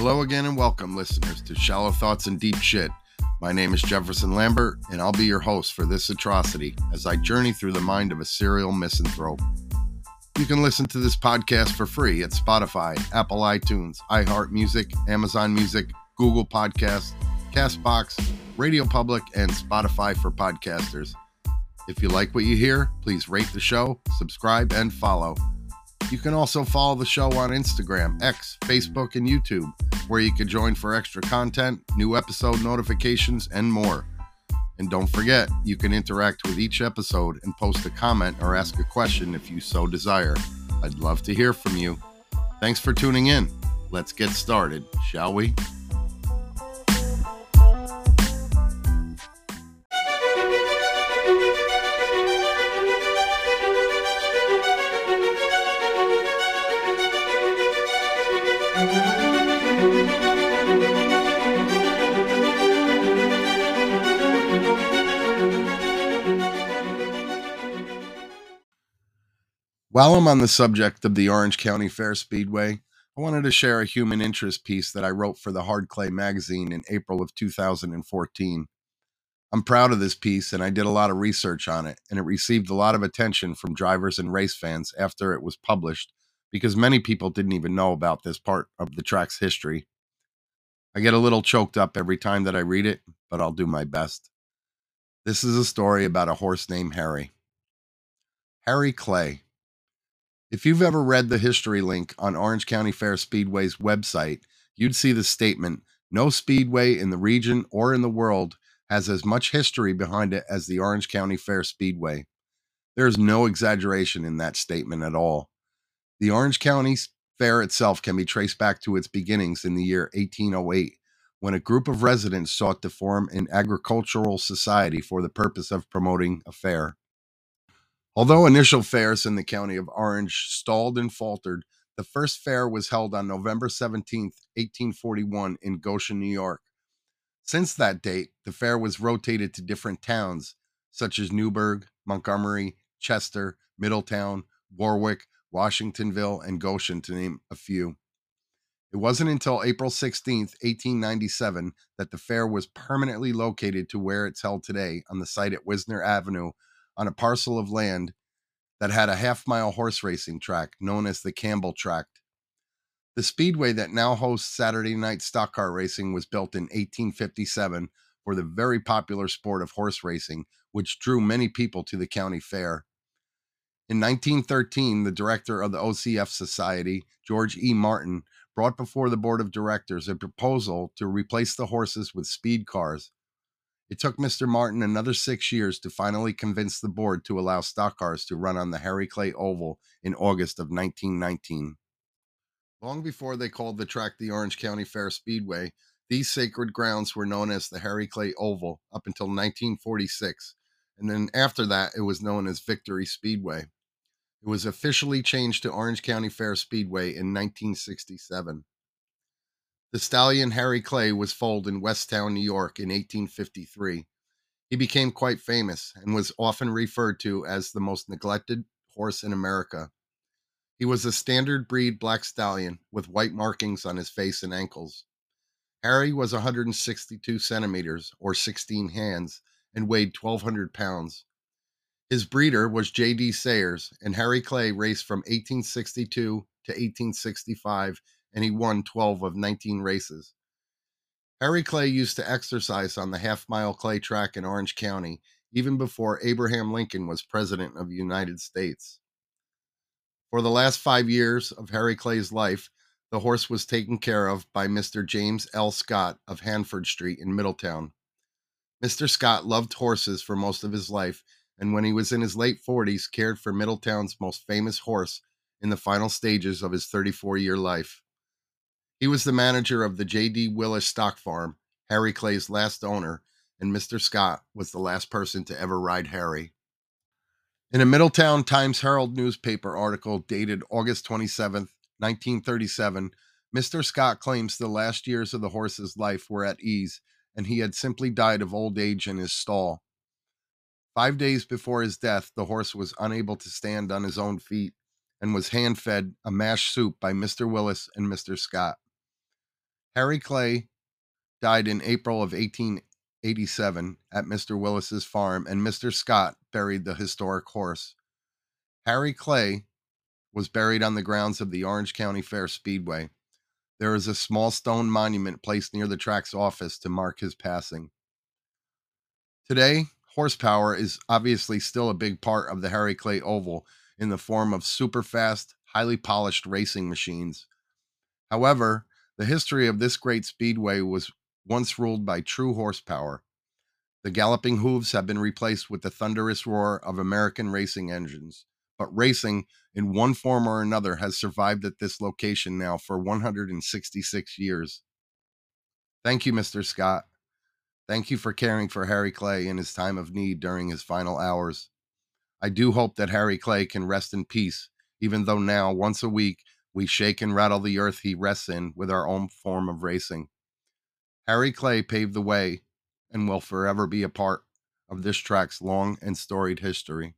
Hello again and welcome, listeners, to Shallow Thoughts and Deep Shit. My name is Jefferson Lambert, and I'll be your host for this atrocity as I journey through the mind of a serial misanthrope. You can listen to this podcast for free at Spotify, Apple iTunes, iHeartMusic, Amazon Music, Google Podcasts, Castbox, Radio Public, and Spotify for podcasters. If you like what you hear, please rate the show, subscribe, and follow. You can also follow the show on Instagram, X, Facebook, and YouTube, where you can join for extra content, new episode notifications, and more. And don't forget, you can interact with each episode and post a comment or ask a question if you so desire. I'd love to hear from you. Thanks for tuning in. Let's get started, shall we? While I'm on the subject of the Orange County Fair Speedway, I wanted to share a human interest piece that I wrote for the Hard Clay magazine in April of 2014. I'm proud of this piece and I did a lot of research on it, and it received a lot of attention from drivers and race fans after it was published because many people didn't even know about this part of the track's history. I get a little choked up every time that I read it, but I'll do my best. This is a story about a horse named Harry. Harry Clay if you've ever read the history link on Orange County Fair Speedway's website, you'd see the statement No speedway in the region or in the world has as much history behind it as the Orange County Fair Speedway. There is no exaggeration in that statement at all. The Orange County Fair itself can be traced back to its beginnings in the year 1808, when a group of residents sought to form an agricultural society for the purpose of promoting a fair. Although initial fairs in the county of Orange stalled and faltered, the first fair was held on November 17, 1841, in Goshen, New York. Since that date, the fair was rotated to different towns, such as Newburgh, Montgomery, Chester, Middletown, Warwick, Washingtonville, and Goshen, to name a few. It wasn't until April 16, 1897, that the fair was permanently located to where it's held today on the site at Wisner Avenue on a parcel of land that had a half mile horse racing track known as the Campbell Tract. The speedway that now hosts Saturday night stock car racing was built in 1857 for the very popular sport of horse racing, which drew many people to the county fair. In 1913, the director of the OCF Society, George E. Martin, brought before the board of directors a proposal to replace the horses with speed cars. It took Mr. Martin another six years to finally convince the board to allow stock cars to run on the Harry Clay Oval in August of 1919. Long before they called the track the Orange County Fair Speedway, these sacred grounds were known as the Harry Clay Oval up until 1946, and then after that, it was known as Victory Speedway. It was officially changed to Orange County Fair Speedway in 1967. The stallion Harry Clay was foaled in Westtown, New York in 1853. He became quite famous and was often referred to as the most neglected horse in America. He was a Standardbred black stallion with white markings on his face and ankles. Harry was 162 centimeters or 16 hands and weighed 1,200 pounds. His breeder was J.D. Sayers, and Harry Clay raced from 1862 to 1865 and he won 12 of 19 races. Harry Clay used to exercise on the half mile clay track in Orange County even before Abraham Lincoln was President of the United States. For the last five years of Harry Clay's life, the horse was taken care of by Mr. James L. Scott of Hanford Street in Middletown. Mr. Scott loved horses for most of his life, and when he was in his late 40s, cared for Middletown's most famous horse in the final stages of his 34 year life. He was the manager of the J.D. Willis stock farm, Harry Clay's last owner, and Mr. Scott was the last person to ever ride Harry. In a Middletown Times Herald newspaper article dated August 27, 1937, Mr. Scott claims the last years of the horse's life were at ease and he had simply died of old age in his stall. Five days before his death, the horse was unable to stand on his own feet and was hand fed a mash soup by Mr. Willis and Mr. Scott. Harry Clay died in April of 1887 at Mr. Willis's farm, and Mr. Scott buried the historic horse. Harry Clay was buried on the grounds of the Orange County Fair Speedway. There is a small stone monument placed near the track's office to mark his passing. Today, horsepower is obviously still a big part of the Harry Clay Oval in the form of super fast, highly polished racing machines. However, the history of this great speedway was once ruled by true horsepower. The galloping hooves have been replaced with the thunderous roar of American racing engines, but racing in one form or another has survived at this location now for 166 years. Thank you, Mr. Scott. Thank you for caring for Harry Clay in his time of need during his final hours. I do hope that Harry Clay can rest in peace, even though now, once a week, we shake and rattle the earth he rests in with our own form of racing. Harry Clay paved the way and will forever be a part of this track's long and storied history.